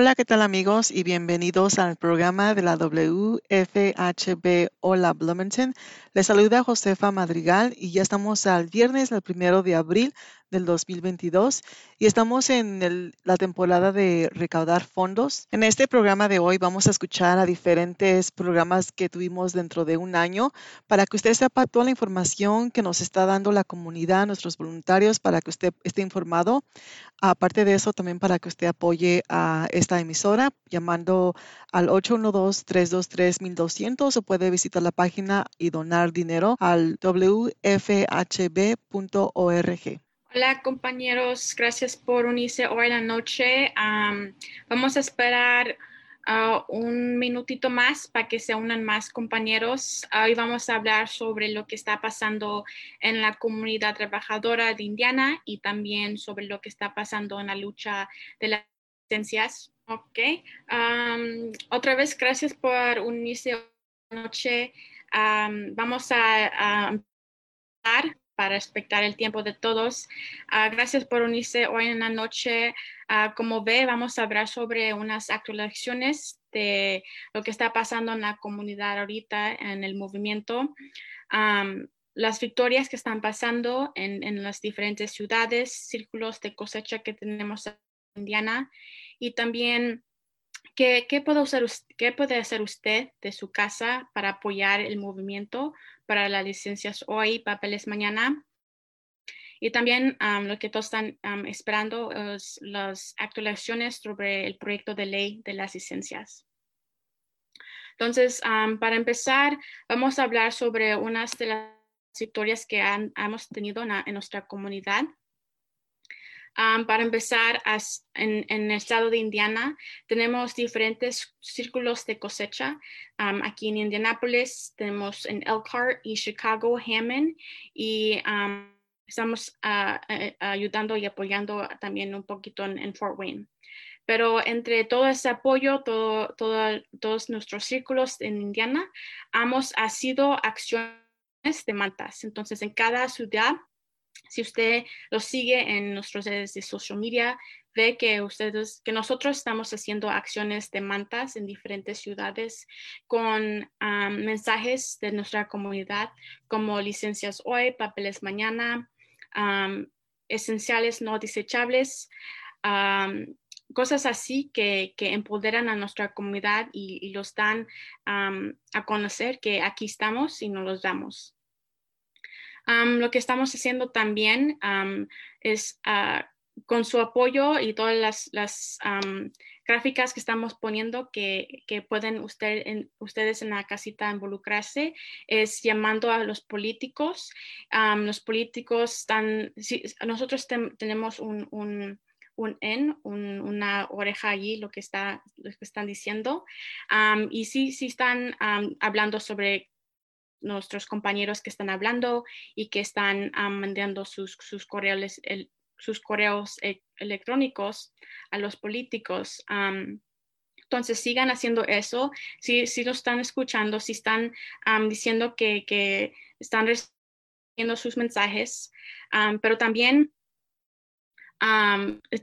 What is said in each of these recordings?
Hola, ¿qué tal amigos? Y bienvenidos al programa de la WFHB Hola Bloomington. Les saluda Josefa Madrigal y ya estamos al viernes, el primero de abril del 2022 y estamos en la temporada de recaudar fondos. En este programa de hoy vamos a escuchar a diferentes programas que tuvimos dentro de un año para que usted sepa toda la información que nos está dando la comunidad, nuestros voluntarios, para que usted esté informado. Aparte de eso, también para que usted apoye a esta emisora llamando al 812-323-1200 o puede visitar la página y donar dinero al wfhb.org. Hola compañeros, gracias por unirse hoy en la noche. vamos a esperar ah, un minutito más para que se unan más compañeros. Hoy vamos a hablar sobre lo que está pasando en la comunidad trabajadora de Indiana y también sobre lo que está pasando en la lucha de las licencias. Ok. otra vez, gracias por unirse hoy en la noche. Vamos a, a para respetar el tiempo de todos. Ah, gracias por unirse hoy en la noche. Ah, como ve, vamos a hablar sobre unas actualizaciones de lo que está pasando en la comunidad ahorita, en el movimiento. las victorias que están pasando en, las diferentes ciudades, círculos de cosecha que tenemos en Indiana y también ¿Qué, puede hacer, ¿Qué puede hacer usted de su casa para apoyar el movimiento para las licencias hoy, papeles mañana. Y también lo que todos están esperando es las actualizaciones sobre el proyecto de ley de las licencias. Entonces, para empezar, vamos a hablar sobre unas de las historias que hemos tenido en nuestra comunidad para empezar, en, el estado de Indiana tenemos diferentes círculos de cosecha. aquí en Indianapolis tenemos en Elkhart y Chicago, Hammond y estamos ah, eh, ayudando y apoyando también un poquito en, Fort Wayne. Pero entre todo ese apoyo, todo, todos nuestros círculos en Indiana, hemos sido acciones de mantas. Entonces, en cada ciudad si usted lo sigue en nuestras redes de social media, ve que ustedes, que nosotros estamos haciendo acciones de mantas en diferentes ciudades con mensajes de nuestra comunidad como licencias hoy, papeles mañana, esenciales no desechables, cosas así que, empoderan a nuestra comunidad y, y los dan a conocer que aquí estamos y nos los damos lo que estamos haciendo también es ah, con su apoyo y todas las, gráficas que estamos poniendo que, pueden usted, ustedes en la casita involucrarse, es llamando a los políticos. los políticos están, nosotros tenemos un, un un en, una oreja allí, lo que, está, lo que están diciendo. y sí, sí están hablando sobre nuestros compañeros que están hablando y que están mandando sus, sus correos, sus correos e, electrónicos a los políticos. entonces, sigan haciendo eso. Si, si lo están escuchando, si están diciendo que, que, están recibiendo sus mensajes, pero también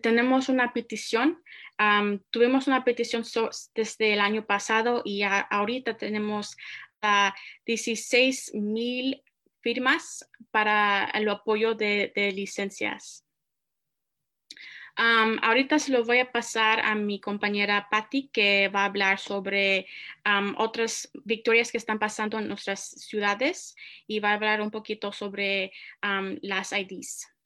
tenemos una petición. tuvimos una petición desde el año pasado y ahorita tenemos 16 mil firmas para el apoyo de, licencias. ahorita se lo voy a pasar a mi compañera Patty, que va a hablar sobre otras victorias que están pasando en nuestras ciudades y va a hablar un poquito sobre las IDs.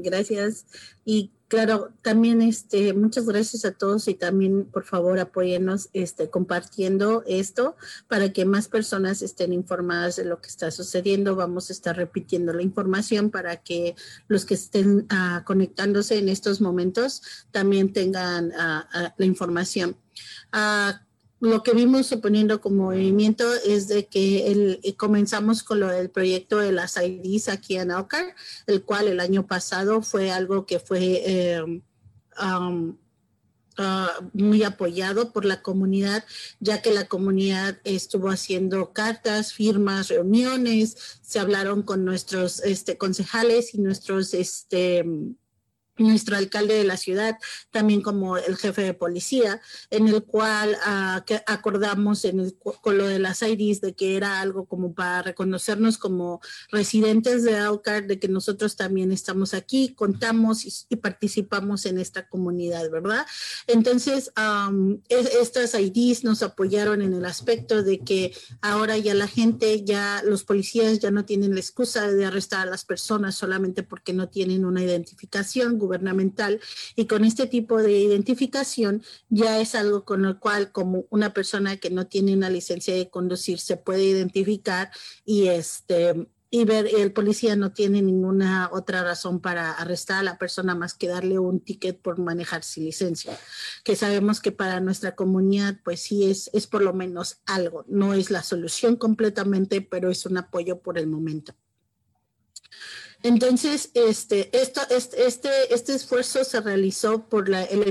Gracias. Y claro, también este, muchas gracias a todos y también por favor apóyennos este, compartiendo esto para que más personas estén informadas de lo que está sucediendo. Vamos a estar repitiendo la información para que los que estén ah, conectándose en estos momentos también tengan ah, ah, la información lo que vimos suponiendo como movimiento es de que eh, comenzamos con lo del proyecto de las IDs aquí en Alcar, el cual el año pasado fue algo que fue eh, ah, muy apoyado por la comunidad, ya que la comunidad estuvo haciendo cartas, firmas, reuniones, se hablaron con nuestros este, concejales y nuestros este, nuestro alcalde de la ciudad, también como el jefe de policía, en el cual ah, acordamos con lo de las IDs de que era algo como para reconocernos como residentes de Alcar, de que nosotros también estamos aquí, contamos y, participamos en esta comunidad, ¿verdad? Entonces, estas IDs nos apoyaron en el aspecto de que ahora ya la gente, ya los policías ya no tienen la excusa de arrestar a las personas solamente porque no tienen una identificación gubernamental y con este tipo de identificación ya es algo con lo cual como una persona que no tiene una licencia de conducir se puede identificar y este y ver el policía no tiene ninguna otra razón para arrestar a la persona más que darle un ticket por manejar sin licencia, que sabemos que para nuestra comunidad pues sí es, es por lo menos algo, no es la solución completamente, pero es un apoyo por el momento. Entonces, este, esto, este, este, este esfuerzo se realizó por la, el,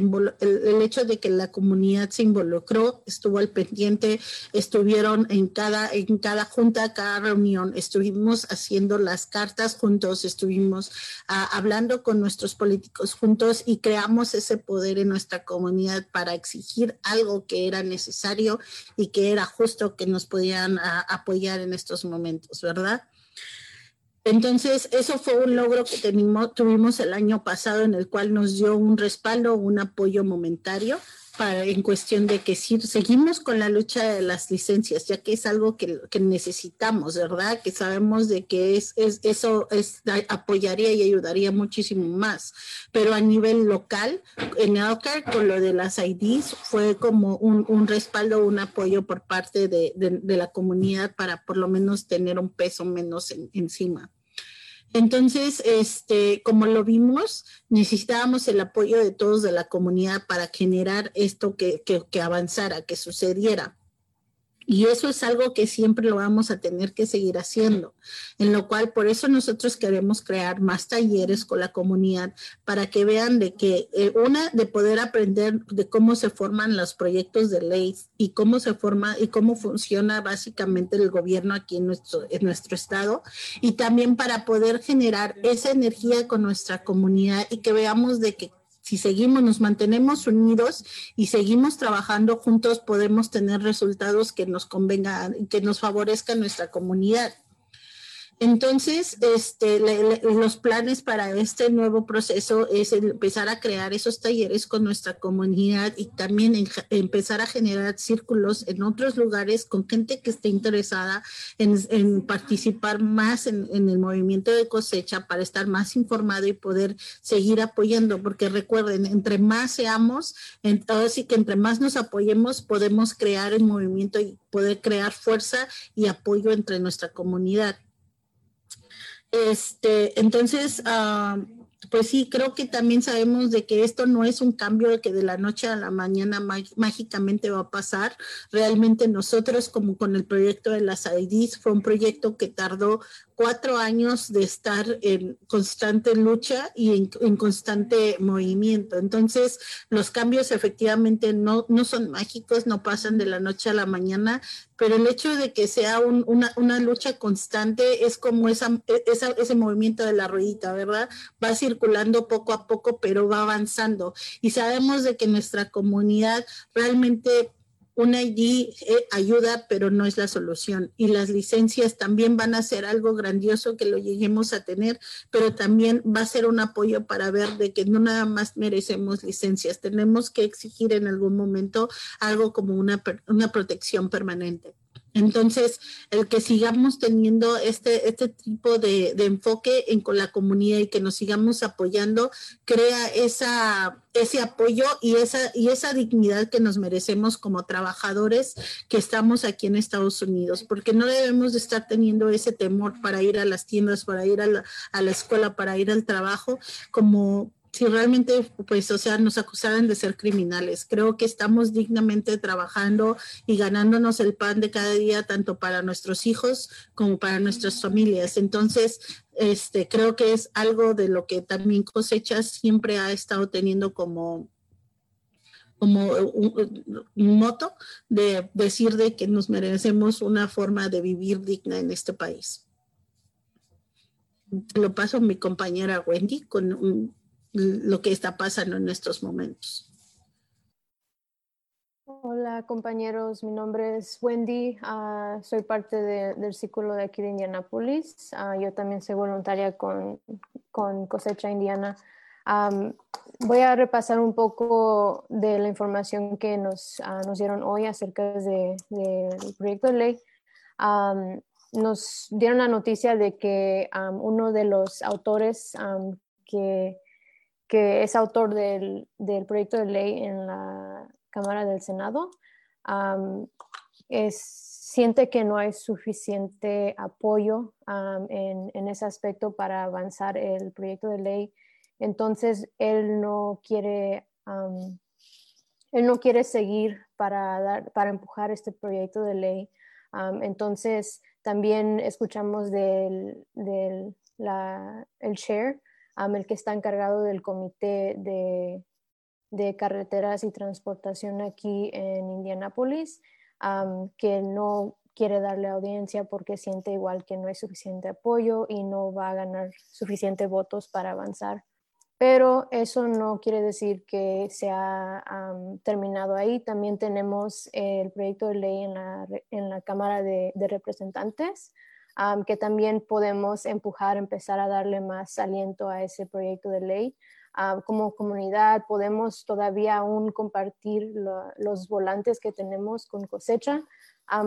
el, hecho de que la comunidad se involucró, estuvo al pendiente, estuvieron en cada, en cada junta, cada reunión, estuvimos haciendo las cartas juntos, estuvimos ah, hablando con nuestros políticos juntos y creamos ese poder en nuestra comunidad para exigir algo que era necesario y que era justo que nos podían ah, apoyar en estos momentos, ¿verdad? Entonces, eso fue un logro que tuvimos el año pasado en el cual nos dio un respaldo, un apoyo momentario para, en cuestión de que si seguimos con la lucha de las licencias, ya que es algo que, necesitamos, ¿verdad? Que sabemos de que es, eso es, apoyaría y ayudaría muchísimo más. Pero a nivel local, en Alcar, con lo de las IDs, fue como un, respaldo, un apoyo por parte de, la comunidad para por lo menos tener un peso menos encima. Entonces, este, como lo vimos, necesitábamos el apoyo de todos de la comunidad para generar esto que, que, que avanzara, que sucediera. Y eso es algo que siempre lo vamos a tener que seguir haciendo, en lo cual por eso nosotros queremos crear más talleres con la comunidad para que vean de que eh, una de poder aprender de cómo se forman los proyectos de ley y cómo se forma y cómo funciona básicamente el gobierno aquí en nuestro en nuestro estado y también para poder generar esa energía con nuestra comunidad y que veamos de que si seguimos, nos mantenemos unidos y seguimos trabajando juntos, podemos tener resultados que nos convengan, que nos favorezcan nuestra comunidad. Entonces, este, los planes para este nuevo proceso es empezar a crear esos talleres con nuestra comunidad y también empezar a generar círculos en otros lugares con gente que esté interesada en, participar más en, el movimiento de cosecha para estar más informado y poder seguir apoyando, porque recuerden, entre más seamos, así que entre más nos apoyemos, podemos crear el movimiento y poder crear fuerza y apoyo entre nuestra comunidad. Este, entonces, ah, pues sí, creo que también sabemos de que esto no es un cambio que de la noche a la mañana mágicamente va a pasar. Realmente nosotros, como con el proyecto de las IDs, fue un proyecto que tardó cuatro años de estar en constante lucha y en, constante movimiento. Entonces, los cambios efectivamente no, no son mágicos, no pasan de la noche a la mañana, pero el hecho de que sea una, lucha constante es como esa, esa, ese movimiento de la ruedita, ¿verdad? Va circulando poco a poco, pero va avanzando. Y sabemos de que nuestra comunidad realmente un ID eh, ayuda, pero no es la solución. Y las licencias también van a ser algo grandioso que lo lleguemos a tener, pero también va a ser un apoyo para ver de que no nada más merecemos licencias, tenemos que exigir en algún momento algo como una, una protección permanente. Entonces, el que sigamos teniendo este, este tipo de, enfoque en, con la comunidad y que nos sigamos apoyando, crea esa, ese apoyo y esa, y esa dignidad que nos merecemos como trabajadores que estamos aquí en Estados Unidos, porque no debemos de estar teniendo ese temor para ir a las tiendas, para ir a la, a la escuela, para ir al trabajo, como si realmente, pues, o sea, nos acusaran de ser criminales. Creo que estamos dignamente trabajando y ganándonos el pan de cada día, tanto para nuestros hijos como para nuestras familias. Entonces, este, creo que es algo de lo que también cosecha siempre ha estado teniendo como como un, un, moto de decir de que nos merecemos una forma de vivir digna en este país. Lo paso a mi compañera Wendy con un, lo que está pasando en estos momentos. Hola compañeros, mi nombre es Wendy, ah, soy parte del círculo de aquí de Indianapolis. Ah, yo también soy voluntaria con, con Cosecha Indiana. voy a repasar un poco de la información que nos, ah, nos dieron hoy acerca del de, proyecto de ley. nos dieron la noticia de que uno de los autores que que es autor del, proyecto de ley en la Cámara del Senado, siente que no hay suficiente apoyo en, ese aspecto para avanzar el proyecto de ley. Entonces, él no quiere, él no quiere seguir para, dar, para empujar este proyecto de ley. entonces, también escuchamos del, del el chair el que está encargado del comité de, carreteras y transportación aquí en Indianápolis, que no quiere darle audiencia porque siente igual que no hay suficiente apoyo y no va a ganar suficiente votos para avanzar. Pero eso no quiere decir que se ha terminado ahí. También tenemos el proyecto de ley en la, en la Cámara de, de Representantes, que también podemos empujar, empezar a darle más aliento a ese proyecto de ley. como comunidad podemos todavía aún compartir los volantes que tenemos con cosecha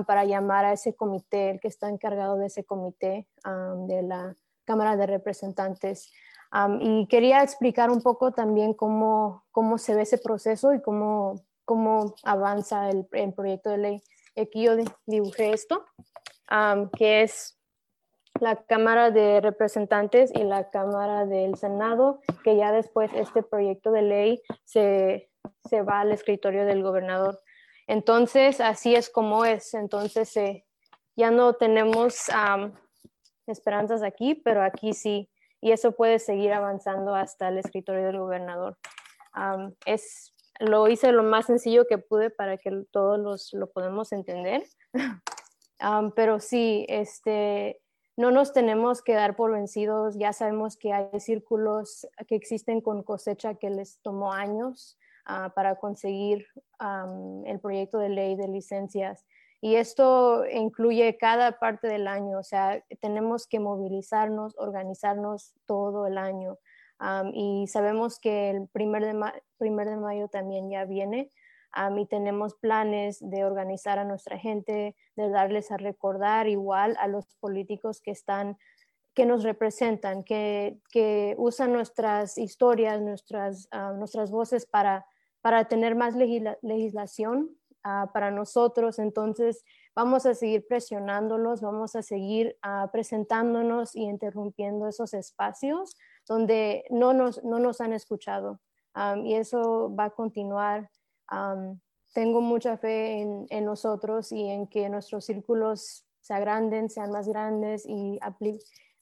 para llamar a ese comité, el que está encargado de ese comité de la Cámara de Representantes. y quería explicar un poco también cómo, cómo se ve ese proceso y cómo, cómo avanza el, el proyecto de ley. Aquí yo dibujé esto que es la Cámara de Representantes y la Cámara del Senado, que ya después este proyecto de ley se, va al escritorio del gobernador. Entonces, así es como es. Entonces, eh, ya no tenemos esperanzas aquí, pero aquí sí. Y eso puede seguir avanzando hasta el escritorio del gobernador. es, lo hice lo más sencillo que pude para que todos los, lo podamos entender. pero sí, este, no nos tenemos que dar por vencidos. Ya sabemos que hay círculos que existen con cosecha que les tomó años ah, para conseguir el proyecto de ley de licencias. Y esto incluye cada parte del año, o sea, tenemos que movilizarnos, organizarnos todo el año. y sabemos que el primer de, primer de mayo también ya viene, y tenemos planes de organizar a nuestra gente, de darles a recordar igual a los políticos que están que nos representan, que, que usan nuestras historias, nuestras, ah, nuestras voces para, para tener más legislación ah, para nosotros. Entonces, vamos a seguir presionándolos, vamos a seguir ah, presentándonos y interrumpiendo esos espacios donde no nos, no nos han escuchado. y eso va a continuar tengo mucha fe en, nosotros y en que nuestros círculos se agranden, sean más grandes y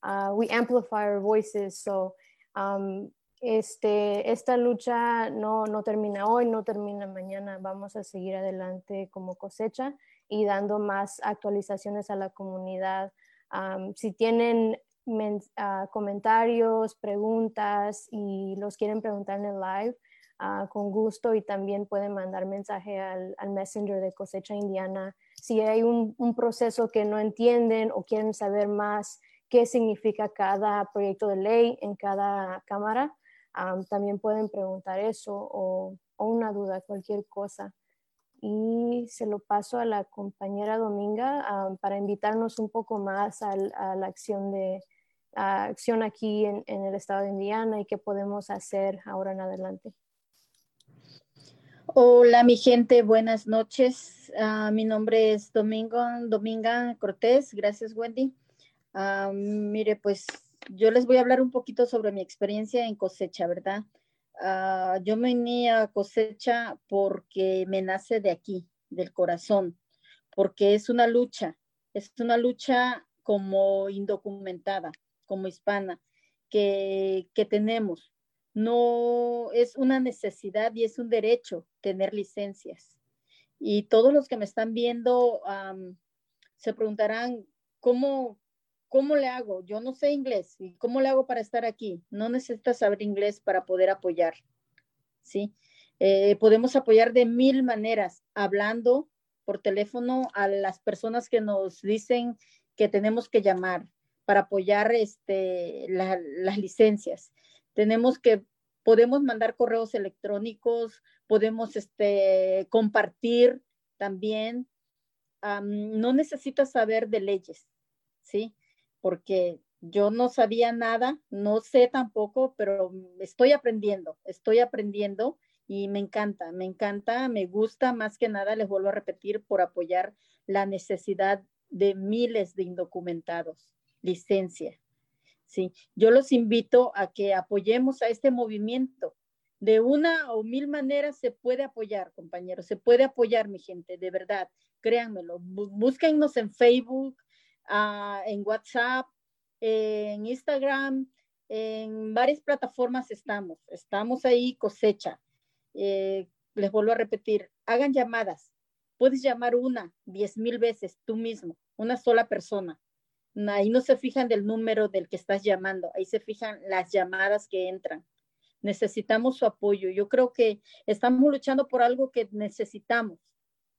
uh, we amplify our voices. So, este, esta lucha no, no termina hoy, no termina mañana. Vamos a seguir adelante como cosecha y dando más actualizaciones a la comunidad. si tienen ah, comentarios, preguntas y los quieren preguntar en el live, ah, con gusto y también pueden mandar mensaje al, Messenger de Cosecha Indiana. Si hay un, proceso que no entienden o quieren saber más qué significa cada proyecto de ley en cada cámara, también pueden preguntar eso o, una duda, cualquier cosa. Y se lo paso a la compañera Dominga para invitarnos un poco más a, la acción de acción aquí en, el estado de Indiana y qué podemos hacer ahora en adelante. Hola mi gente, buenas noches. Ah, mi nombre es Domingo, Dominga Cortés. Gracias Wendy. Ah, mire, pues yo les voy a hablar un poquito sobre mi experiencia en cosecha, ¿verdad? Ah, yo me uní a cosecha porque me nace de aquí, del corazón, porque es una lucha, es una lucha como indocumentada, como hispana, que, que tenemos. No es una necesidad y es un derecho tener licencias. Y todos los que me están viendo se preguntarán, ¿cómo, ¿cómo le hago? Yo no sé inglés. ¿Y cómo le hago para estar aquí? No necesitas saber inglés para poder apoyar. ¿Sí? Eh, podemos apoyar de mil maneras, hablando por teléfono a las personas que nos dicen que tenemos que llamar para apoyar este, las licencias. Tenemos que, podemos mandar correos electrónicos, podemos este, compartir también. no necesitas saber de leyes, ¿sí? porque yo no sabía nada, no sé tampoco, pero estoy aprendiendo, estoy aprendiendo y me encanta, me encanta, me gusta más que nada, les vuelvo a repetir, por apoyar la necesidad de miles de indocumentados, licencia. Sí, yo los invito a que apoyemos a este movimiento. De una o mil maneras se puede apoyar, compañeros, se puede apoyar, mi gente, de verdad, créanmelo. Búsquennos en Facebook, Ah, en WhatsApp, en Instagram, en varias plataformas estamos. Estamos ahí cosecha. Eh, les vuelvo a repetir, hagan llamadas. Puedes llamar una, diez mil veces tú mismo, una sola persona. Ahí no se fijan del número del que estás llamando, ahí se fijan las llamadas que entran. Necesitamos su apoyo. Yo creo que estamos luchando por algo que necesitamos,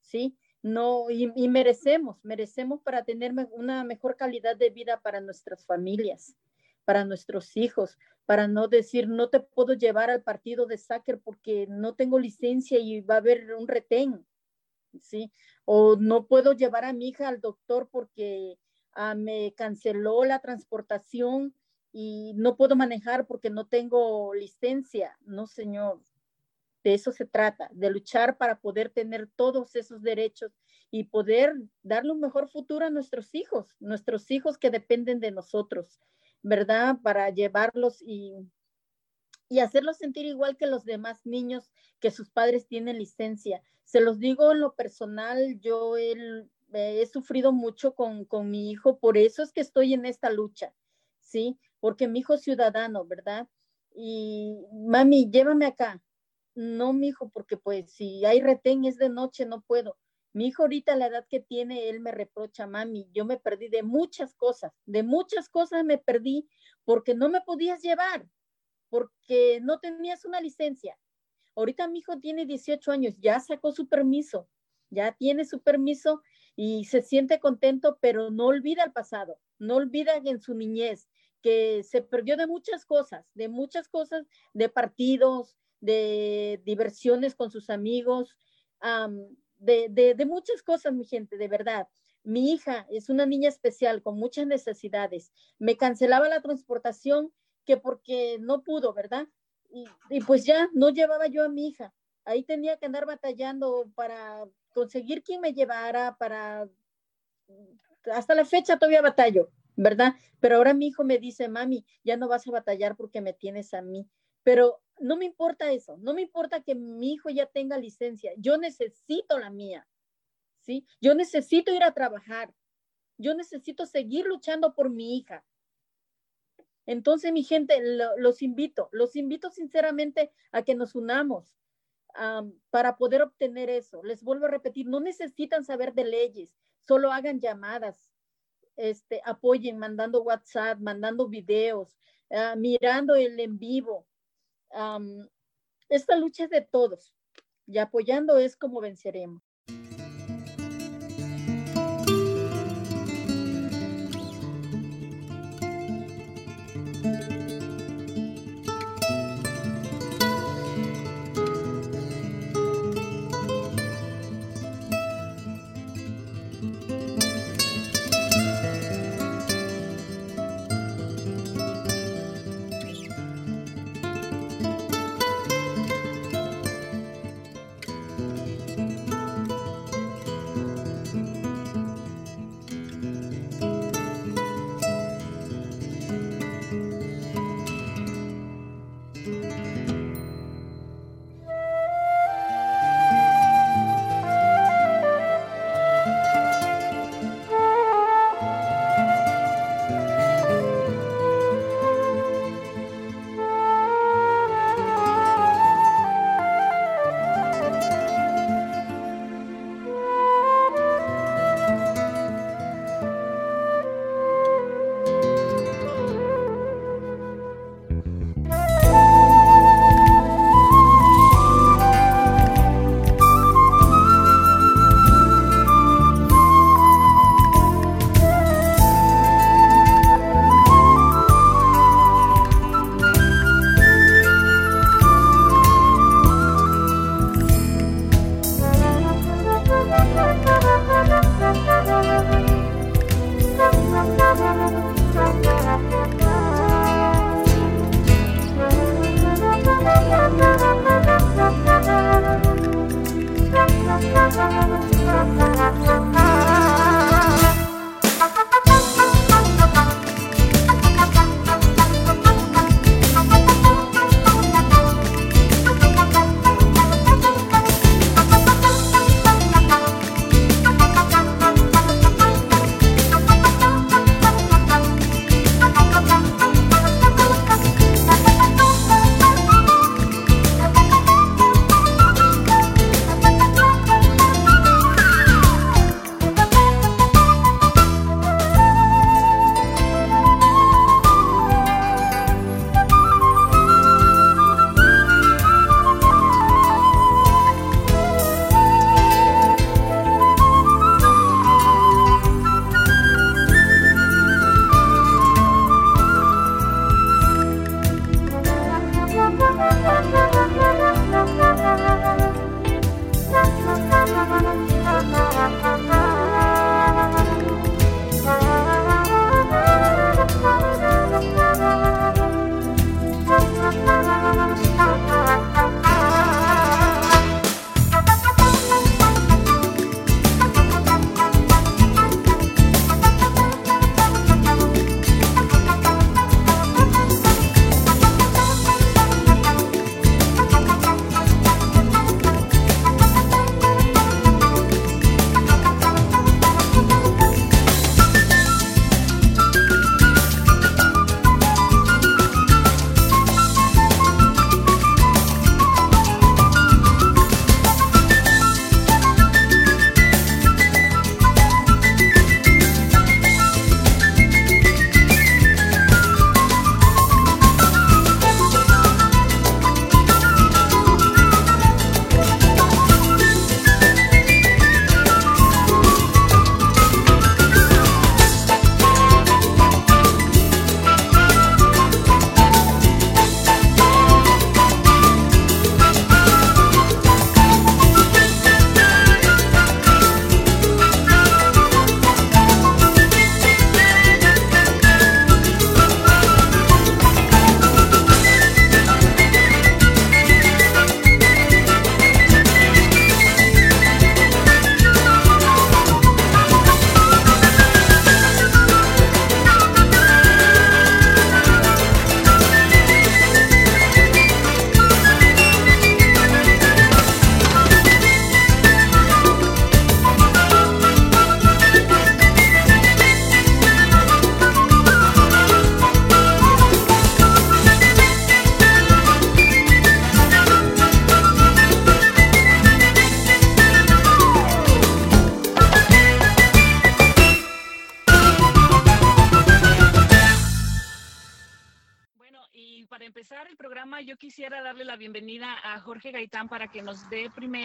¿sí? no, y, merecemos, merecemos para tener una mejor calidad de vida para nuestras familias, para nuestros hijos, para no decir, no te puedo llevar al partido de soccer porque no tengo licencia y va a haber un retén, ¿sí? O no puedo llevar a mi hija al doctor porque ah, me canceló la transportación y no puedo manejar porque no tengo licencia. No, señor, de eso se trata, de luchar para poder tener todos esos derechos y poder darle un mejor futuro a nuestros hijos, nuestros hijos que dependen de nosotros, ¿verdad? Para llevarlos y, y hacerlos sentir igual que los demás niños que sus padres tienen licencia. Se los digo en lo personal, yo he sufrido mucho con, con mi hijo, por eso es que estoy en esta lucha, ¿sí? Porque mi hijo es ciudadano, ¿verdad? Y mami, llévame acá, no, mi hijo, porque pues si hay retén es de noche, no puedo. Mi hijo ahorita la edad que tiene, él me reprocha, mami, yo me perdí de muchas cosas, de muchas cosas me perdí porque no me podías llevar, porque no tenías una licencia. Ahorita mi hijo tiene 18 años, ya sacó su permiso, ya tiene su permiso y se siente contento, pero no olvida el pasado, no olvida en su niñez que se perdió de muchas cosas, de muchas cosas, de partidos, de diversiones con sus amigos, de, muchas cosas, mi gente, de verdad. Mi hija es una niña especial con muchas necesidades. Me cancelaba la transportación que porque no pudo, ¿verdad? Y, y, pues ya no llevaba yo a mi hija. Ahí tenía que andar batallando para conseguir quien me llevara, para... Hasta la fecha todavía batallo, ¿verdad? Pero ahora mi hijo me dice, mami, ya no vas a batallar porque me tienes a mí. Pero no me importa eso, no me importa que mi hijo ya tenga licencia, yo necesito la mía, ¿sí? Yo necesito ir a trabajar, yo necesito seguir luchando por mi hija. Entonces, mi gente, los invito, los invito sinceramente a que nos unamos para poder obtener eso. Les vuelvo a repetir, no necesitan saber de leyes, solo hagan llamadas, este, apoyen mandando WhatsApp, mandando videos, ah, mirando el en vivo, esta lucha es de todos y apoyando es como venceremos.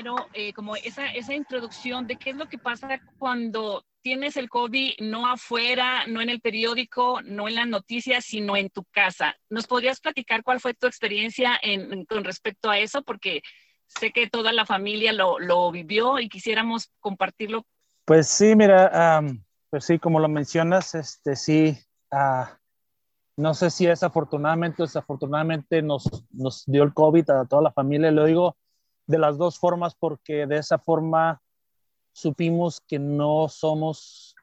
Primero eh, como esa, esa introducción de qué es lo que pasa cuando tienes el COVID no afuera, no en el periódico, no en las noticias, sino en tu casa. ¿Nos podrías platicar cuál fue tu experiencia en, con respecto a eso? Porque sé que toda la familia lo, lo vivió y quisiéramos compartirlo. Pues sí, mira, pues sí, como lo mencionas, este sí, uh, no sé si desafortunadamente o desafortunadamente nos, nos dio el COVID a toda la familia, lo digo de las dos formas porque de esa forma supimos que no somos,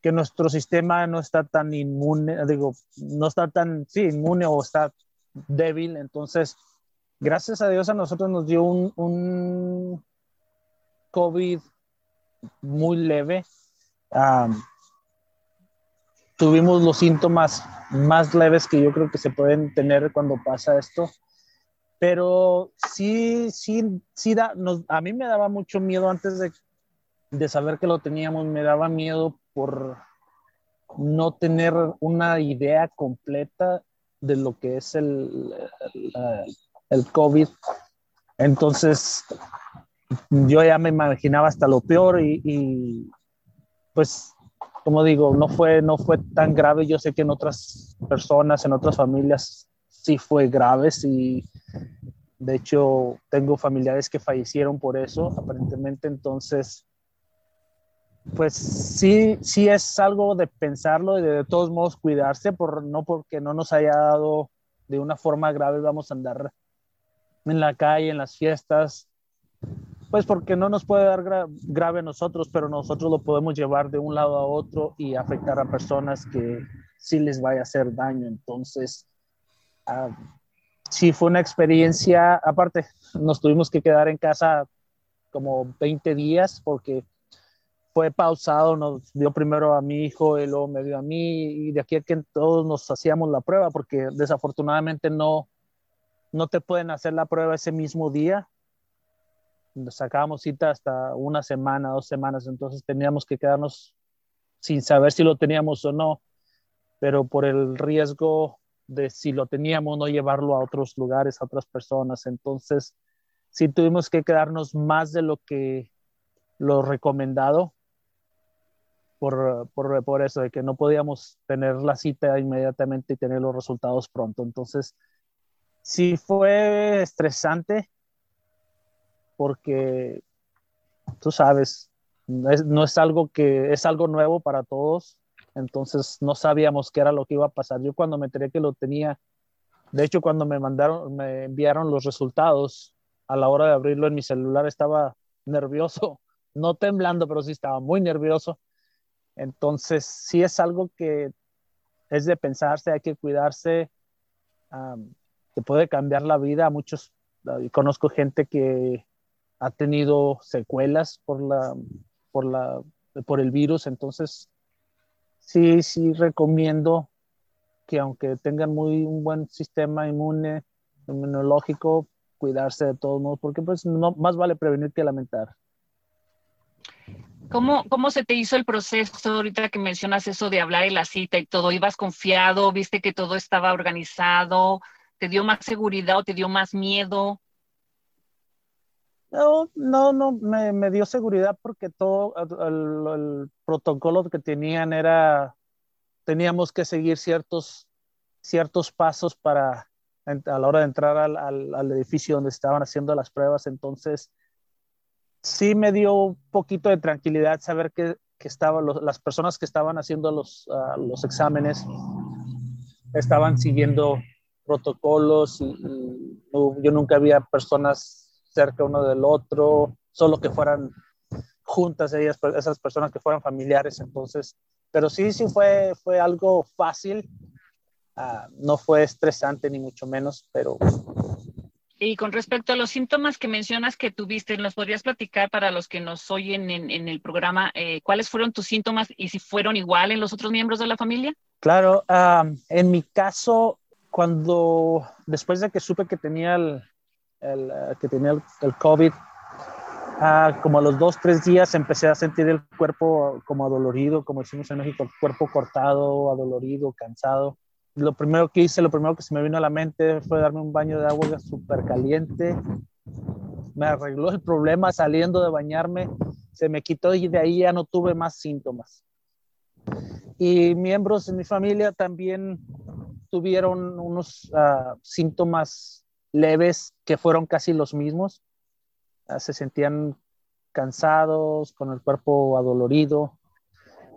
que nuestro sistema no está tan inmune, digo, no está tan, sí, inmune o está débil, entonces, gracias a Dios a nosotros nos dio un, COVID muy leve. Tuvimos los síntomas más leves que yo creo que se pueden tener cuando pasa esto. Pero sí, sí, sí, da, a mí me daba mucho miedo antes de, de saber que lo teníamos, me daba miedo por no tener una idea completa de lo que es el, el, el, COVID. Entonces, yo ya me imaginaba hasta lo peor y, y pues como digo, no fue, no fue tan grave. Yo sé que en otras personas, en otras familias, sí fue grave. y de hecho, tengo familiares que fallecieron por eso, aparentemente. Entonces, pues sí, sí es algo de pensarlo y de, todos modos cuidarse, por, no porque no nos haya dado de una forma grave, vamos a andar en la calle, en las fiestas, pues porque no nos puede dar grave a nosotros, pero nosotros lo podemos llevar de un lado a otro y afectar a personas que sí les vaya a hacer daño. Entonces, uh, sí fue una experiencia, aparte, nos tuvimos que quedar en casa como 20 días porque fue pausado, nos dio primero a mi hijo y luego me dio a mí y de aquí a que todos nos hacíamos la prueba porque desafortunadamente no, no te pueden hacer la prueba ese mismo día. Sacábamos cita hasta una semana, dos semanas, entonces teníamos que quedarnos sin saber si lo teníamos o no, pero por el riesgo de si lo teníamos, no llevarlo a otros lugares, a otras personas. Entonces, sí tuvimos que quedarnos más de lo que lo recomendado por, por, por eso, de que no podíamos tener la cita inmediatamente y tener los resultados pronto. Entonces, sí fue estresante, porque tú sabes, no es, algo que es algo nuevo para todos, entonces no sabíamos qué era lo que iba a pasar. Yo cuando me enteré que lo tenía, de hecho cuando me mandaron, me enviaron los resultados, a la hora de abrirlo en mi celular estaba nervioso, no temblando, pero sí estaba muy nervioso. Entonces sí es algo que es de pensarse, hay que cuidarse, que puede cambiar la vida a muchos. Conozco gente que ha tenido secuelas por, la, por, la, por el virus, entonces sí, sí recomiendo que aunque tengan muy un buen sistema inmune, inmunológico, cuidarse de todos modos, porque pues no, más vale prevenir que lamentar. ¿Cómo, ¿Cómo se te hizo el proceso ahorita que mencionas eso de hablar en la cita y todo? ¿Ibas confiado? ¿Viste que todo estaba organizado? ¿Te dio más seguridad o te dio más miedo? No, no, no, me, me dio seguridad porque todo el, protocolo que tenían era, teníamos que seguir ciertos, ciertos pasos para, a la hora de entrar al, al, edificio donde estaban haciendo las pruebas. Entonces, sí me dio un poquito de tranquilidad saber que, que estaban las personas que estaban haciendo los, uh, los exámenes estaban siguiendo protocolos y, yo nunca había personas cerca uno del otro, solo que fueran juntas ellas, esas personas que fueran familiares, entonces, pero sí, sí fue, fue algo fácil, uh, no fue estresante ni mucho menos, pero... Y con respecto a los síntomas que mencionas que tuviste, ¿nos podrías platicar para los que nos oyen en, en el programa eh, cuáles fueron tus síntomas y si fueron igual en los otros miembros de la familia? Claro, uh, en mi caso, cuando después de que supe que tenía el, el, eh, que tenía el, COVID, ah, como a los dos, tres días empecé a sentir el cuerpo como adolorido, como decimos en México, el cuerpo cortado, adolorido, cansado. lo primero que hice, lo primero que se me vino a la mente fue darme un baño de agua súper caliente. Me arregló el problema saliendo de bañarme, se me quitó y de ahí ya no tuve más síntomas. Y miembros de mi familia también tuvieron unos uh, síntomas leves que fueron casi los mismos. Uh, se sentían cansados, con el cuerpo adolorido,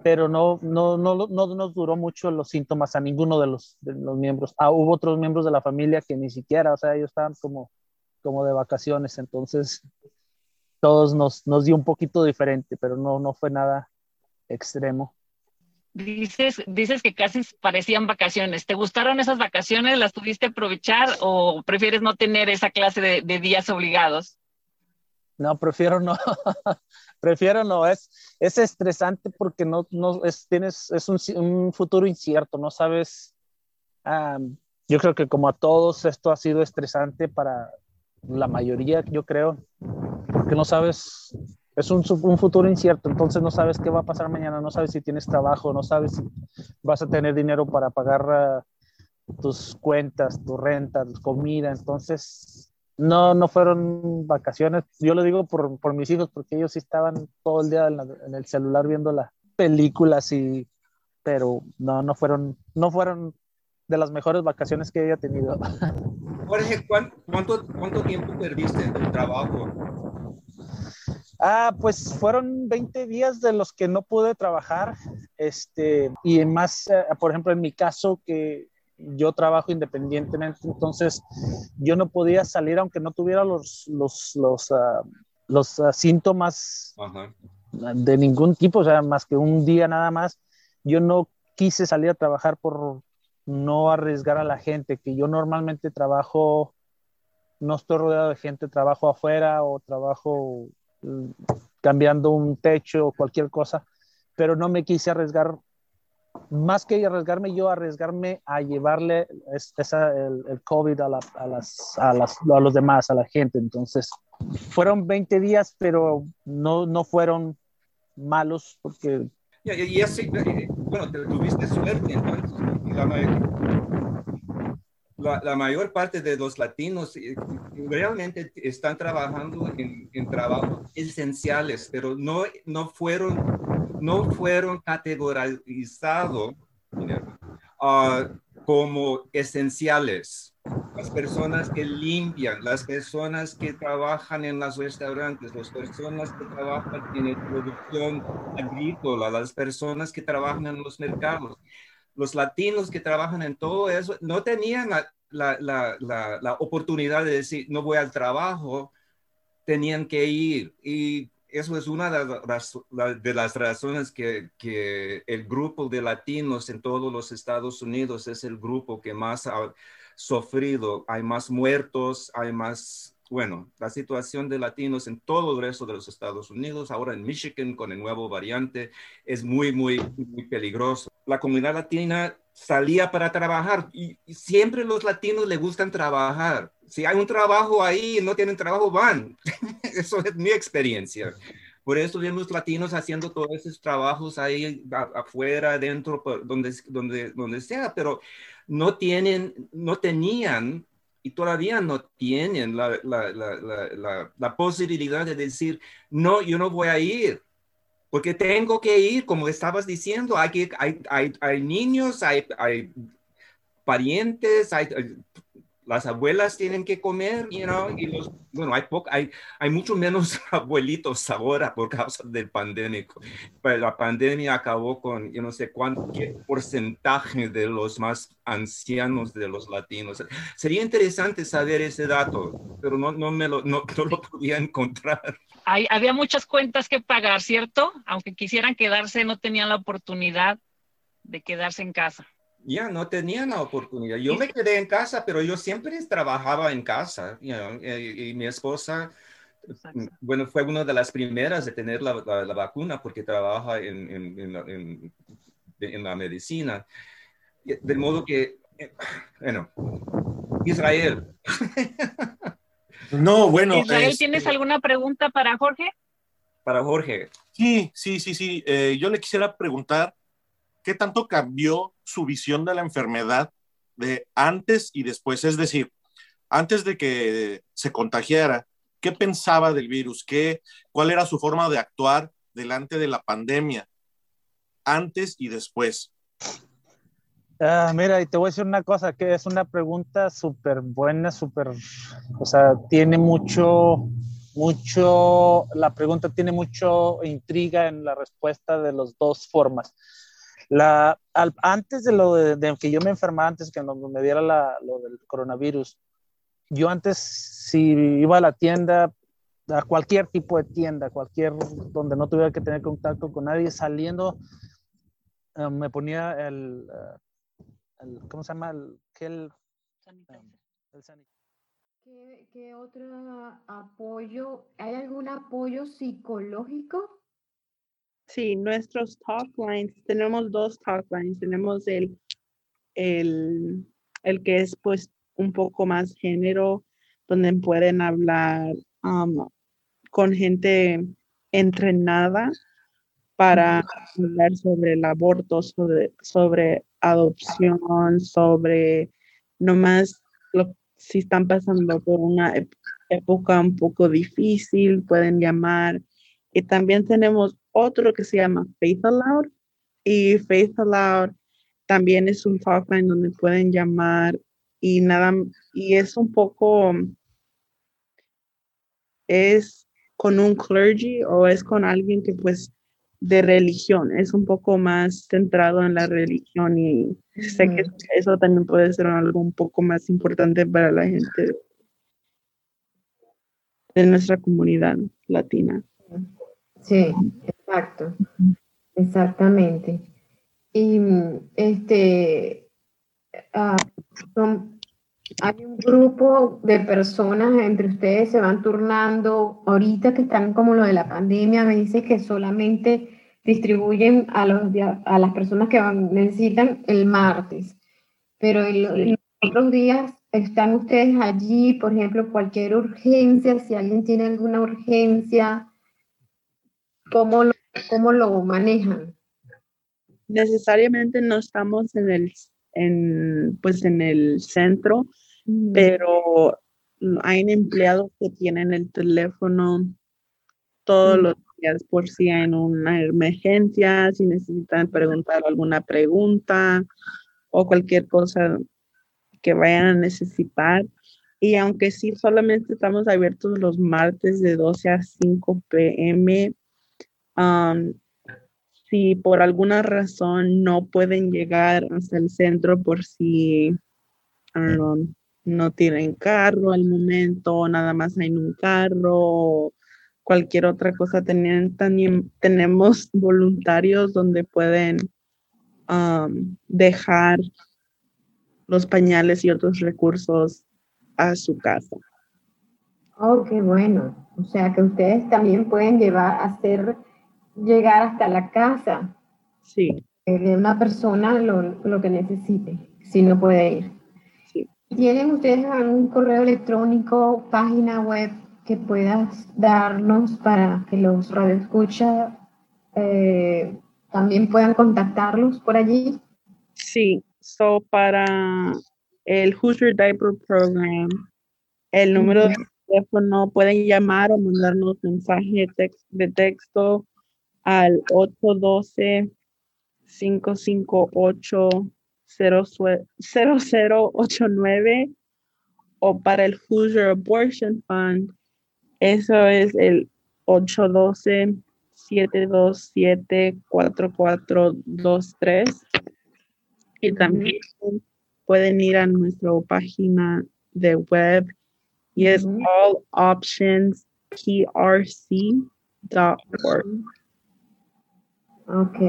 pero no, no, no, no nos duró mucho los síntomas a ninguno de los, de los miembros. Ah, hubo otros miembros de la familia que ni siquiera, o sea, ellos estaban como, como de vacaciones, entonces todos nos, nos dio un poquito diferente, pero no, no fue nada extremo. Dices, dices que casi parecían vacaciones. ¿Te gustaron esas vacaciones? ¿Las tuviste aprovechar o prefieres no tener esa clase de, días obligados? No, prefiero no. prefiero no. Es, es estresante porque no, no es, tienes, es un, futuro incierto. No sabes. Yo creo que como a todos esto ha sido estresante para la mayoría, yo creo, porque no sabes es un, un, futuro incierto, entonces no sabes qué va a pasar mañana, no sabes si tienes trabajo, no sabes si vas a tener dinero para pagar uh, tus cuentas, tu renta, tu comida, entonces no, no fueron vacaciones, yo lo digo por, por mis hijos, porque ellos sí estaban todo el día en, el celular viendo las películas, y, pero no, no fueron, no fueron de las mejores vacaciones que haya tenido. Jorge, ¿cuánto, cuánto tiempo perdiste en tu trabajo? Ah, pues fueron 20 días de los que no pude trabajar, este, y más, eh, por ejemplo, en mi caso, que yo trabajo independientemente, entonces yo no podía salir aunque no tuviera los, los, los, uh, los uh, síntomas Ajá. de ningún tipo, o sea, más que un día nada más. Yo no quise salir a trabajar por no arriesgar a la gente, que yo normalmente trabajo, no estoy rodeado de gente, trabajo afuera o trabajo cambiando un techo o cualquier cosa, pero no me quise arriesgar, más que arriesgarme yo, arriesgarme a llevarle esa, el, el, COVID a, la, a, las, a, las, a, los demás, a la gente. Entonces, fueron 20 días, pero no, no fueron malos porque... Y, así, bueno, te tuviste suerte entonces. La, la, mayor parte de los latinos eh, realmente están trabajando en, trabajos esenciales, pero no, no, fueron, no fueron categorizados uh, como esenciales. Las personas que limpian, las personas que trabajan en los restaurantes, las personas que trabajan en producción agrícola, las personas que trabajan en los mercados los latinos que trabajan en todo eso no tenían la, oportunidad de decir, no voy al trabajo, tenían que ir. Y eso es una de las, de las razones que, el grupo de latinos en todos los Estados Unidos es el grupo que más ha sufrido. Hay más muertos, hay más bueno, la situación de latinos en todo el resto de los Estados Unidos, ahora en Michigan con el nuevo variante, es muy, muy, muy peligroso. La comunidad latina salía para trabajar y, siempre los latinos le gustan trabajar. Si hay un trabajo ahí y no tienen trabajo, van. Eso es mi experiencia. Por eso vemos latinos haciendo todos esos trabajos ahí afuera, dentro, donde, donde, donde sea, pero no tienen, no tenían y todavía no tienen la, la, la, posibilidad de decir, no, yo no voy a ir, porque tengo que ir, como estabas diciendo, hay, que, hay, hay, niños, hay parientes, hay, las abuelas tienen que comer, you know, y los, bueno, hay, poco, hay, hay mucho menos abuelitos ahora por causa del pandémico. Pero la pandemia acabó con, yo no sé cuánto qué porcentaje de los más ancianos de los latinos. Sería interesante saber ese dato, pero no, no, me lo, no, no lo podía encontrar. Hay, había muchas cuentas que pagar, ¿cierto? Aunque quisieran quedarse, no tenían la oportunidad de quedarse en casa ya no tenían la oportunidad. Yo me quedé en casa, pero yo siempre trabajaba en casa. You know, y, y, mi esposa, Exacto. bueno, fue una de las primeras de tener la, la, la vacuna porque trabaja en, en, en, en, la medicina. De modo que, eh, bueno, Israel. No, bueno. Israel, este... ¿tienes alguna pregunta para Jorge? Para Jorge. Sí, sí, sí, sí. Eh, yo le quisiera preguntar, ¿qué tanto cambió su visión de la enfermedad de antes y después, es decir, antes de que se contagiara, ¿qué pensaba del virus? ¿Qué, ¿Cuál era su forma de actuar delante de la pandemia? Antes y después. Ah, mira, y te voy a decir una cosa, que es una pregunta súper buena, súper, o sea, tiene mucho, mucho, la pregunta tiene mucho intriga en la respuesta de las dos formas. La, antes de lo de, que yo me enfermara, antes que me diera lo del coronavirus, yo antes si iba a la tienda, a cualquier tipo de tienda, cualquier donde no tuviera que tener contacto con nadie, saliendo, eh, me ponía el, eh, ¿cómo se llama? El, el, ¿Qué, ¿Qué, otro apoyo? ¿Hay algún apoyo psicológico? Sí, nuestros talk lines, tenemos dos talk lines. Tenemos el, el, el que es pues un poco más género, donde pueden hablar um, con gente entrenada para hablar sobre el aborto, sobre, sobre adopción, sobre nomás lo, si están pasando por una época un poco difícil, pueden llamar. Y también tenemos otro que se llama Faith Aloud. Y Faith Aloud también es un talkline donde pueden llamar y nada, y es un poco, es con un clergy o es con alguien que pues de religión, es un poco más centrado en la religión y sé que eso también puede ser algo un poco más importante para la gente de nuestra comunidad latina. Sí, exacto, exactamente. Y este, ah, hay un grupo de personas entre ustedes, se van turnando. Ahorita que están como lo de la pandemia, me dice que solamente distribuyen a, los, a las personas que necesitan el martes. Pero en, otros días están ustedes allí, por ejemplo, cualquier urgencia, si alguien tiene alguna urgencia, ¿cómo lo, cómo lo manejan? Necesariamente no estamos en el, en, pues en el centro, pero hay empleados que tienen el teléfono todos los días por si hay una emergencia, si necesitan preguntar alguna pregunta o cualquier cosa que vayan a necesitar. Y aunque sí solamente estamos abiertos los martes de 12 a 5 pm, si por alguna razón no pueden llegar hasta el centro por si no tienen carro al momento, nada más hay un carro, cualquier otra cosa, también, tenemos voluntarios donde pueden dejar los pañales y otros recursos a su casa. Oh, qué bueno. O sea que ustedes también pueden llevar, hacer llegar hasta la casa. Sí. De una persona lo, lo que necesite, si no puede ir. ¿Tienen ustedes algún correo electrónico, página web que puedas darnos para que los radioescuchas eh, también puedan contactarlos por allí? Sí, so para el Hoosier Diaper Program, el número de teléfono pueden llamar o mandarnos mensaje de texto al 812 558 0089 o para el Hoosier Abortion Fund, eso es el 812-727-4423. Y también pueden ir a nuestra página de web y es alloptionsprc.org. Ok.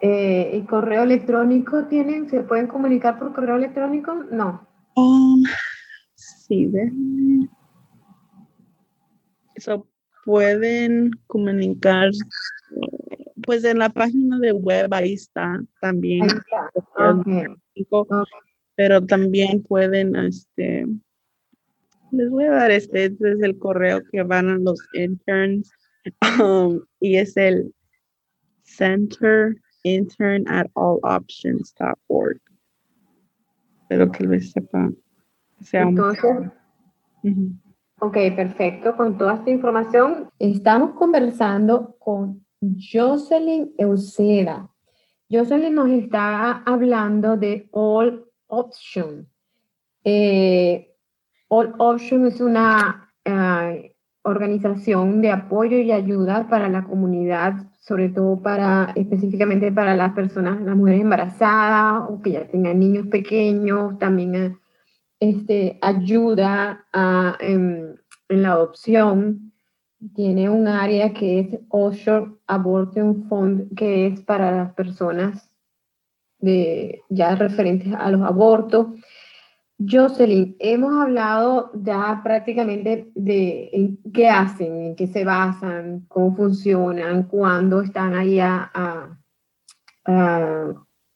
Eh, ¿Y correo electrónico tienen? ¿Se pueden comunicar por correo electrónico? No. Um, sí, Eso pueden comunicar, pues en la página de web ahí está también. Pero también pueden, este, les voy a dar este, este es el correo que van a los interns um, y es el center intern at alloptions.org. pero tal vez sepa. Sea Entonces, ok, perfecto. Con toda esta información, estamos conversando con Jocelyn Euseda. Jocelyn nos está hablando de All Option. Eh, All Option es una eh, organización de apoyo y ayuda para la comunidad, sobre todo para específicamente para las personas, las mujeres embarazadas o que ya tengan niños pequeños, también eh, este, ayuda a, en, la adopción. Tiene un área que es Offshore Abortion Fund, que es para las personas de, ya referentes a los abortos. Jocelyn, hemos hablado ya prácticamente de qué hacen, en qué se basan, cómo funcionan, cuándo están ahí a,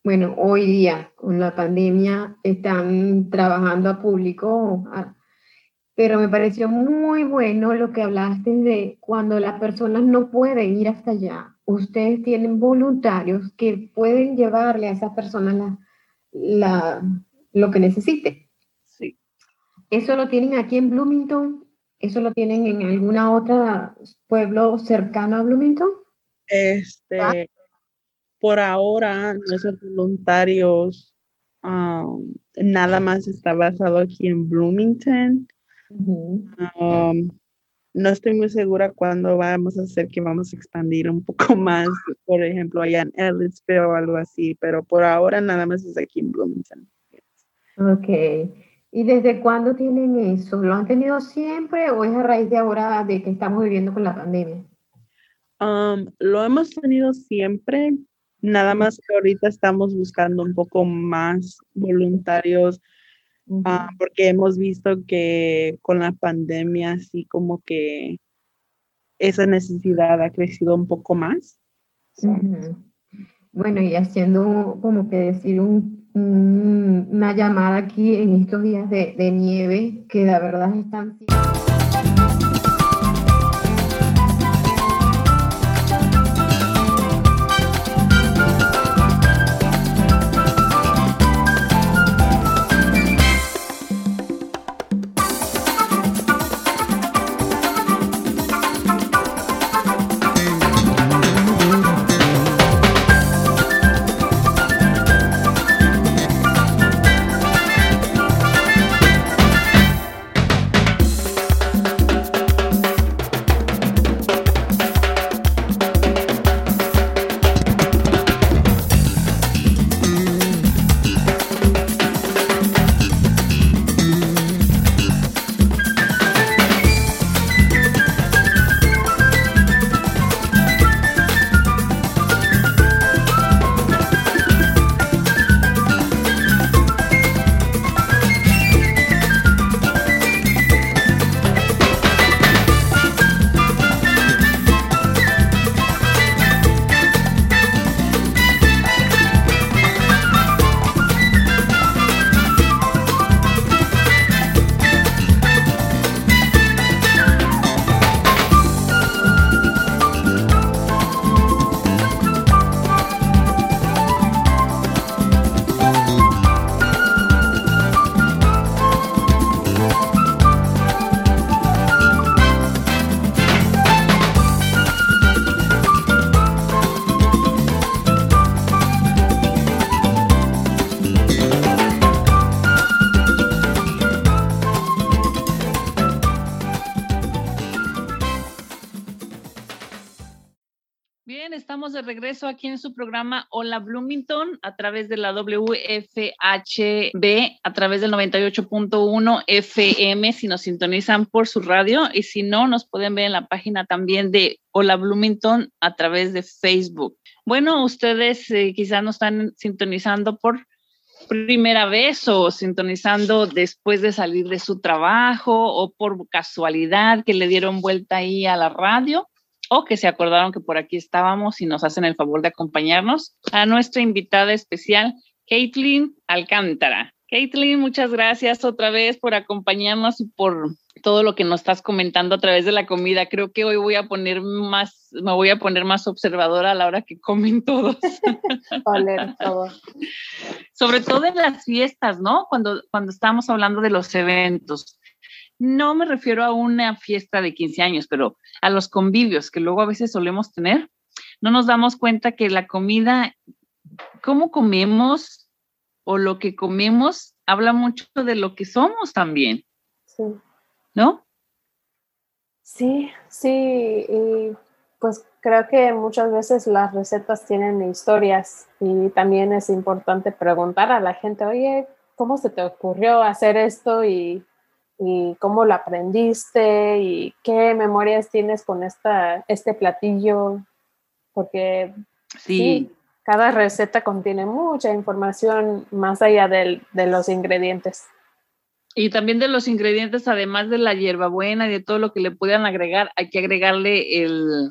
bueno, hoy día con la pandemia están trabajando a público, pero me pareció muy bueno lo que hablaste de cuando las personas no pueden ir hasta allá. Ustedes tienen voluntarios que pueden llevarle a esas personas lo que necesiten. ¿Eso lo tienen aquí en Bloomington? ¿Eso lo tienen en alguna otra pueblo cercano a Bloomington? Este, por ahora, nuestros voluntarios um, nada más está basado aquí en Bloomington. Um, no estoy muy segura cuándo vamos a hacer que vamos a expandir un poco más, por ejemplo, allá en Ellisville o algo así, pero por ahora nada más es aquí en Bloomington. Ok. ¿Y desde cuándo tienen eso? ¿Lo han tenido siempre o es a raíz de ahora de que estamos viviendo con la pandemia? Um, lo hemos tenido siempre, nada más que ahorita estamos buscando un poco más voluntarios ah, porque hemos visto que con la pandemia así como que esa necesidad ha crecido un poco más. Bueno, y haciendo como que decir un una llamada aquí en estos días de, de nieve que de verdad están... aquí en su programa Hola Bloomington a través de la WFHB, a través del 98.1 FM si nos sintonizan por su radio y si no, nos pueden ver en la página también de Hola Bloomington a través de Facebook. Bueno, ustedes eh, quizás nos están sintonizando por primera vez o sintonizando después de salir de su trabajo o por casualidad que le dieron vuelta ahí a la radio o que se acordaron que por aquí estábamos y nos hacen el favor de acompañarnos a nuestra invitada especial, Caitlin Alcántara. Caitlin, muchas gracias otra vez por acompañarnos y por todo lo que nos estás comentando a través de la comida. Creo que hoy voy a poner más, me voy a poner más observadora a la hora que comen todos. Sobre todo en las fiestas, ¿no? Cuando, cuando estamos hablando de los eventos. No me refiero a una fiesta de 15 años, pero a los convivios que luego a veces solemos tener. No nos damos cuenta que la comida, cómo comemos, o lo que comemos habla mucho de lo que somos también. Sí. ¿No? Sí, sí, y pues creo que muchas veces las recetas tienen historias y también es importante preguntar a la gente, oye, ¿cómo se te ocurrió hacer esto y, cómo lo aprendiste y qué memorias tienes con esta, este platillo? Porque sí cada receta contiene mucha información más allá de los ingredientes. Y también de los ingredientes, además de la hierbabuena y de todo lo que le puedan agregar, hay que agregarle el,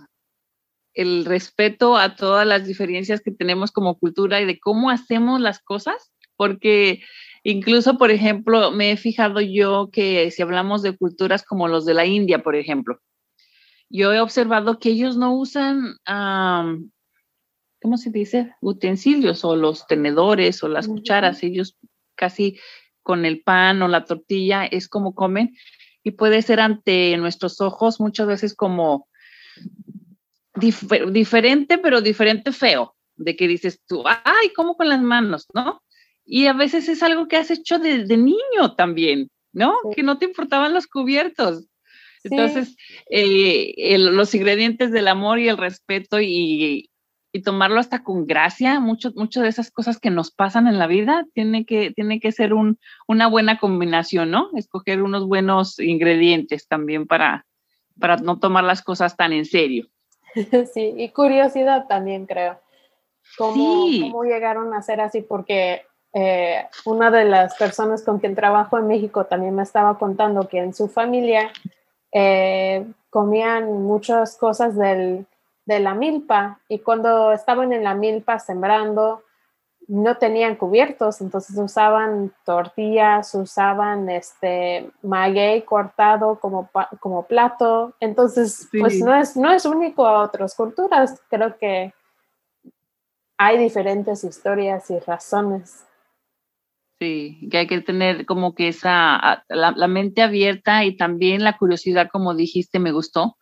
el respeto a todas las diferencias que tenemos como cultura y de cómo hacemos las cosas, porque incluso, por ejemplo, me he fijado yo que si hablamos de culturas como los de la India, por ejemplo, yo he observado que ellos no usan ¿cómo se dice? Utensilios o los tenedores o las cucharas. Ellos casi con el pan o la tortilla es como comen y puede ser ante nuestros ojos muchas veces como diferente, pero diferente feo, de que dices tú, ay, ¿cómo con las manos? ¿No? Y a veces es algo que has hecho de, niño también, ¿no? Que no te importaban los cubiertos. Entonces, eh, los ingredientes del amor y el respeto y, y tomarlo hasta con gracia. Muchas mucho de esas cosas que nos pasan en la vida tiene que, tiene que ser un, una buena combinación, ¿no? Escoger unos buenos ingredientes también para, para no tomar las cosas tan en serio. Sí, y curiosidad también creo. ¿Cómo, cómo llegaron a ser así? Porque eh, una de las personas con quien trabajo en México también me estaba contando que en su familia eh, comían muchas cosas del de la milpa y cuando estaban en la milpa sembrando no tenían cubiertos, entonces usaban tortillas, usaban este maguey cortado como, como plato, entonces pues no es, no es único a otras culturas, creo que hay diferentes historias y razones. Sí, que hay que tener como que esa, la, mente abierta y también la curiosidad, como dijiste, me gustó,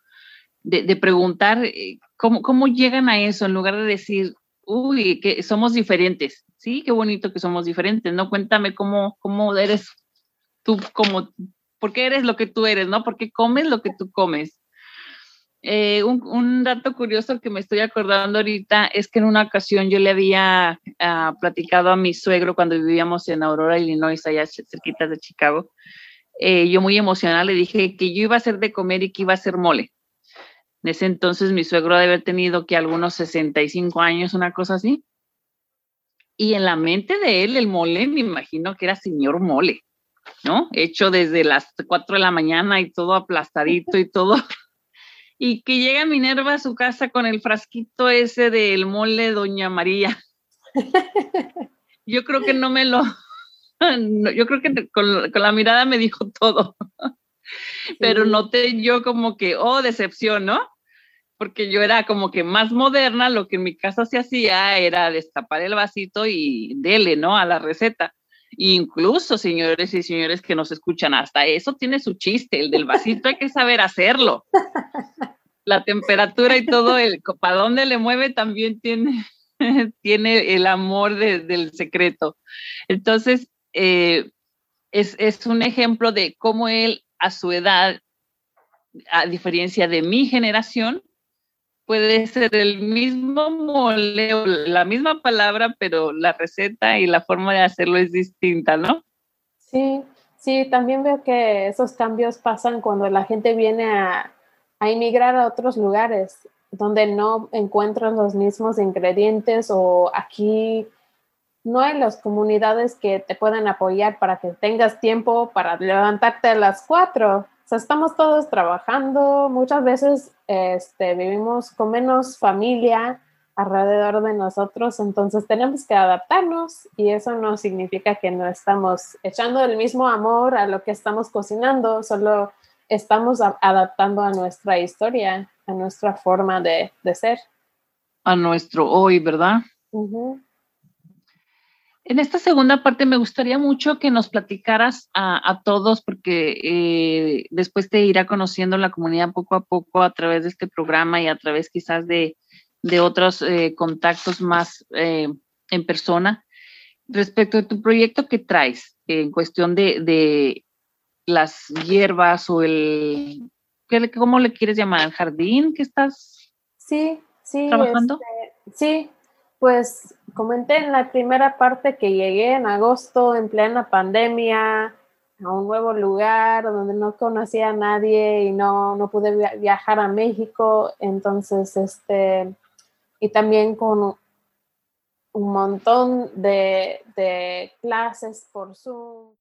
de, preguntar eh, cómo, cómo llegan a eso en lugar de decir, uy, que somos diferentes. Sí, qué bonito que somos diferentes, ¿no? Cuéntame cómo, cómo eres tú, como, por qué eres lo que tú eres, ¿no? ¿Por qué comes lo que tú comes? Eh, un, dato curioso que me estoy acordando ahorita es que en una ocasión yo le había ah, platicado a mi suegro cuando vivíamos en Aurora, Illinois, allá cerquita de Chicago. Eh, yo muy emocionada le dije que yo iba a hacer de comer y que iba a hacer mole. En ese entonces mi suegro debe haber tenido que algunos 65 años, una cosa así. Y en la mente de él, el mole, me imagino que era señor mole, ¿no? Hecho desde las 4 de la mañana y todo aplastadito y todo. Y que llega Minerva a su casa con el frasquito ese del mole Doña María. Yo creo que no me lo, yo creo que con, con la mirada me dijo todo pero noté yo como que, oh, decepción, ¿no? Porque yo era como que más moderna, lo que en mi casa se hacía era destapar el vasito y dele, ¿no? A la receta. Incluso, señores y señores que nos escuchan, hasta eso tiene su chiste, el del vasito hay que saber hacerlo. La temperatura y todo, el para dónde le mueve también tiene, tiene el amor del secreto. Entonces, eh, es, es, un ejemplo de cómo él a su edad, a diferencia de mi generación, puede ser el mismo mole la misma palabra, pero la receta y la forma de hacerlo es distinta, ¿no? Sí, sí, también veo que esos cambios pasan cuando la gente viene a, a inmigrar a otros lugares donde no encuentran los mismos ingredientes o aquí no hay las comunidades que te puedan apoyar para que tengas tiempo para levantarte a las cuatro. O sea, estamos todos trabajando, muchas veces este, vivimos con menos familia alrededor de nosotros, entonces tenemos que adaptarnos y eso no significa que no estamos echando el mismo amor a lo que estamos cocinando, solo estamos adaptando a nuestra historia, a nuestra forma de, ser. A nuestro hoy, ¿verdad? En esta segunda parte me gustaría mucho que nos platicaras a, todos, porque eh, después te irá conociendo la comunidad poco a poco a través de este programa y a través quizás de, otros eh, contactos más eh, en persona. Respecto a tu proyecto que traes en cuestión de, las hierbas o el, ¿cómo le quieres llamar? ¿El jardín que estás sí, sí, trabajando? Este, sí, pues comenté en la primera parte que llegué en agosto en plena pandemia a un nuevo lugar donde no conocía a nadie y no, no pude viajar a México. Entonces, este, y también con un montón de, de clases por Zoom.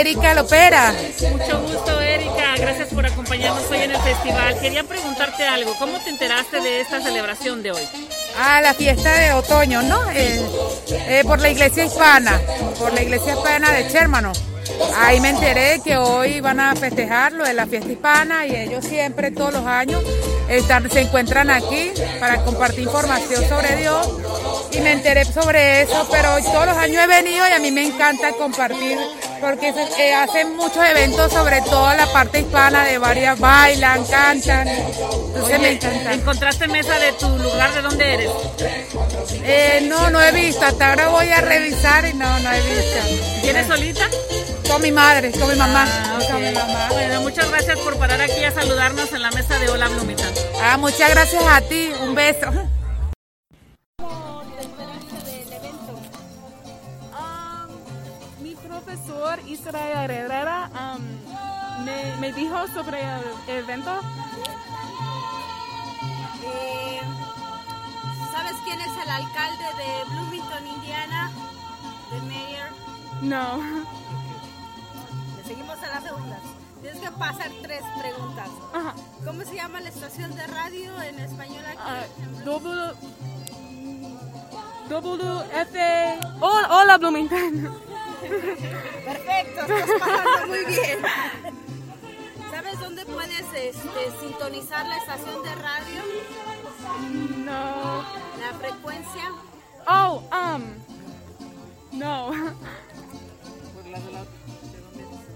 Erika Lopera. Mucho gusto, Erika. Gracias por acompañarnos hoy en el festival. Quería preguntarte algo. ¿Cómo te enteraste de esta celebración de hoy? Ah, la fiesta de otoño, ¿no? Eh, eh, por la iglesia hispana, por la iglesia hispana de Shermano. Ahí me enteré que hoy van a festejar lo de la fiesta hispana y ellos siempre, todos los años, están, se encuentran aquí para compartir información sobre Dios y me enteré sobre eso, pero todos los años he venido y a mí me encanta compartir porque eh, hacen muchos eventos sobre toda la parte hispana de varias bailan, cantan. Entonces me encanta. ¿Encontraste mesa de tu lugar de dónde eres? Eh, no, no he visto. Hasta ahora voy a revisar y no, no he visto. ¿Tienes solita? Con mi madre, con mi mamá. Ah, con mi mamá. Bueno, muchas gracias por parar aquí a saludarnos en la mesa de Hola Bloomington. Ah, muchas gracias a ti. Un beso. Israel Herrera um, me, me, dijo sobre el evento. Eh, ¿Sabes quién es el alcalde de Bloomington, Indiana? ¿De mayor? No. Seguimos a la segunda. Tienes que pasar tres preguntas. Ajá. ¿Cómo se llama la estación de radio en español aquí? Uh, doble, WF. Hola, hola Bloomington. Perfecto, estás pasando muy bien. ¿Sabes dónde puedes este, sintonizar la estación de radio? No. ¿La frecuencia? Oh, um. No.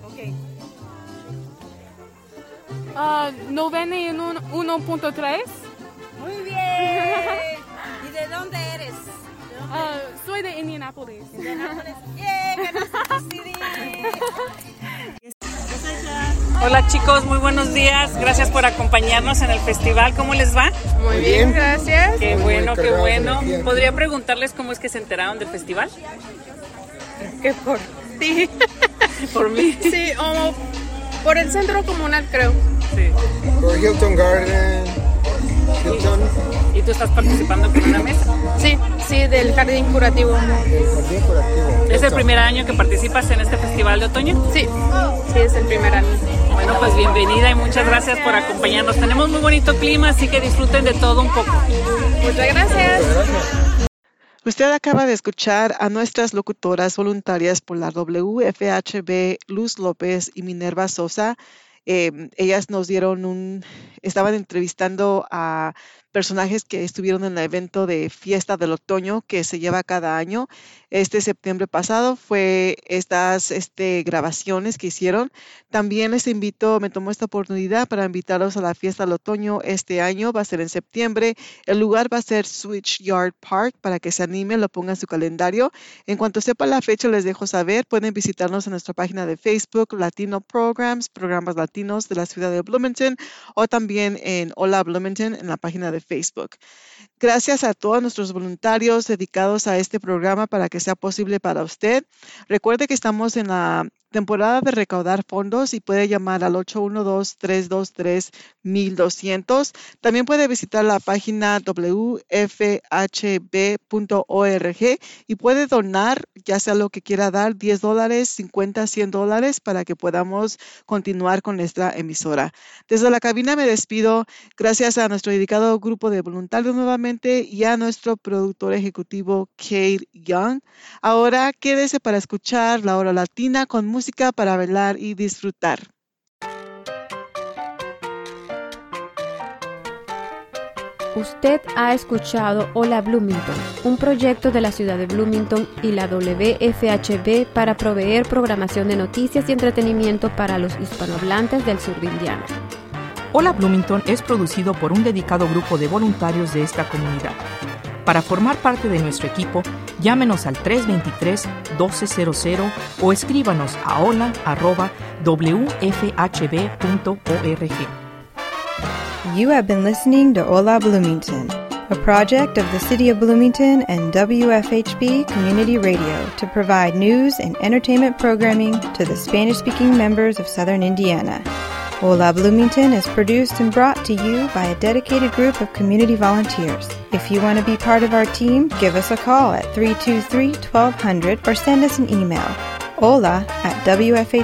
Ok. Uh, 91.3. Muy bien. ¿Y de dónde eres? ¿De dónde uh, soy de Indianapolis. Indianapolis. Hola chicos, muy buenos días. Gracias por acompañarnos en el festival. ¿Cómo les va? Muy bien, gracias. Qué bueno, qué bueno. ¿Podría preguntarles cómo es que se enteraron del festival? Que por ti. ¿Por mí? Sí, o por el centro comunal, creo. Sí. Por Hilton Garden. ¿Y tú estás participando con una mesa? Sí, sí, del jardín curativo. Del jardín curativo. ¿Es el primer año que participas en este festival de otoño? Sí, sí, es el primer año. Bueno, pues bienvenida y muchas gracias por acompañarnos. Tenemos muy bonito clima, así que disfruten de todo un poco. Muchas gracias. Usted acaba de escuchar a nuestras locutoras voluntarias por la WFHB, Luz López y Minerva Sosa. Eh, ellas nos dieron un, estaban entrevistando a personajes que estuvieron en el evento de fiesta del otoño que se lleva cada año. Este septiembre pasado fue estas este, grabaciones que hicieron. También les invito, me tomo esta oportunidad para invitarlos a la fiesta del otoño este año. Va a ser en septiembre. El lugar va a ser Switch Yard Park para que se animen, lo pongan en su calendario. En cuanto sepa la fecha, les dejo saber. Pueden visitarnos en nuestra página de Facebook, Latino Programs, programas latinos de la ciudad de Bloomington, o también en Hola Bloomington en la página de Facebook. Gracias a todos nuestros voluntarios dedicados a este programa para que sea posible para usted. Recuerde que estamos en la temporada de recaudar fondos y puede llamar al 812-323-1200. También puede visitar la página wfhb.org y puede donar, ya sea lo que quiera dar, 10 dólares, 50, 100 dólares para que podamos continuar con nuestra emisora. Desde la cabina me despido. Gracias a nuestro dedicado grupo de voluntarios nuevamente y a nuestro productor ejecutivo Kate Young. Ahora quédese para escuchar la hora latina con música para bailar y disfrutar. Usted ha escuchado Hola Bloomington, un proyecto de la ciudad de Bloomington y la WFHB para proveer programación de noticias y entretenimiento para los hispanohablantes del sur de Indiana. Hola Bloomington es producido por un dedicado grupo de voluntarios de esta comunidad. Para formar parte de nuestro equipo, llámenos al 323-1200 o escríbanos a hola.wfhb.org. You have been listening to Hola Bloomington, a project of the City of Bloomington and WFHB Community Radio to provide news and entertainment programming to the Spanish speaking members of Southern Indiana. Hola Bloomington is produced and brought to you by a dedicated group of community volunteers. If you want to be part of our team, give us a call at 323 1200 or send us an email hola at wfhb.org.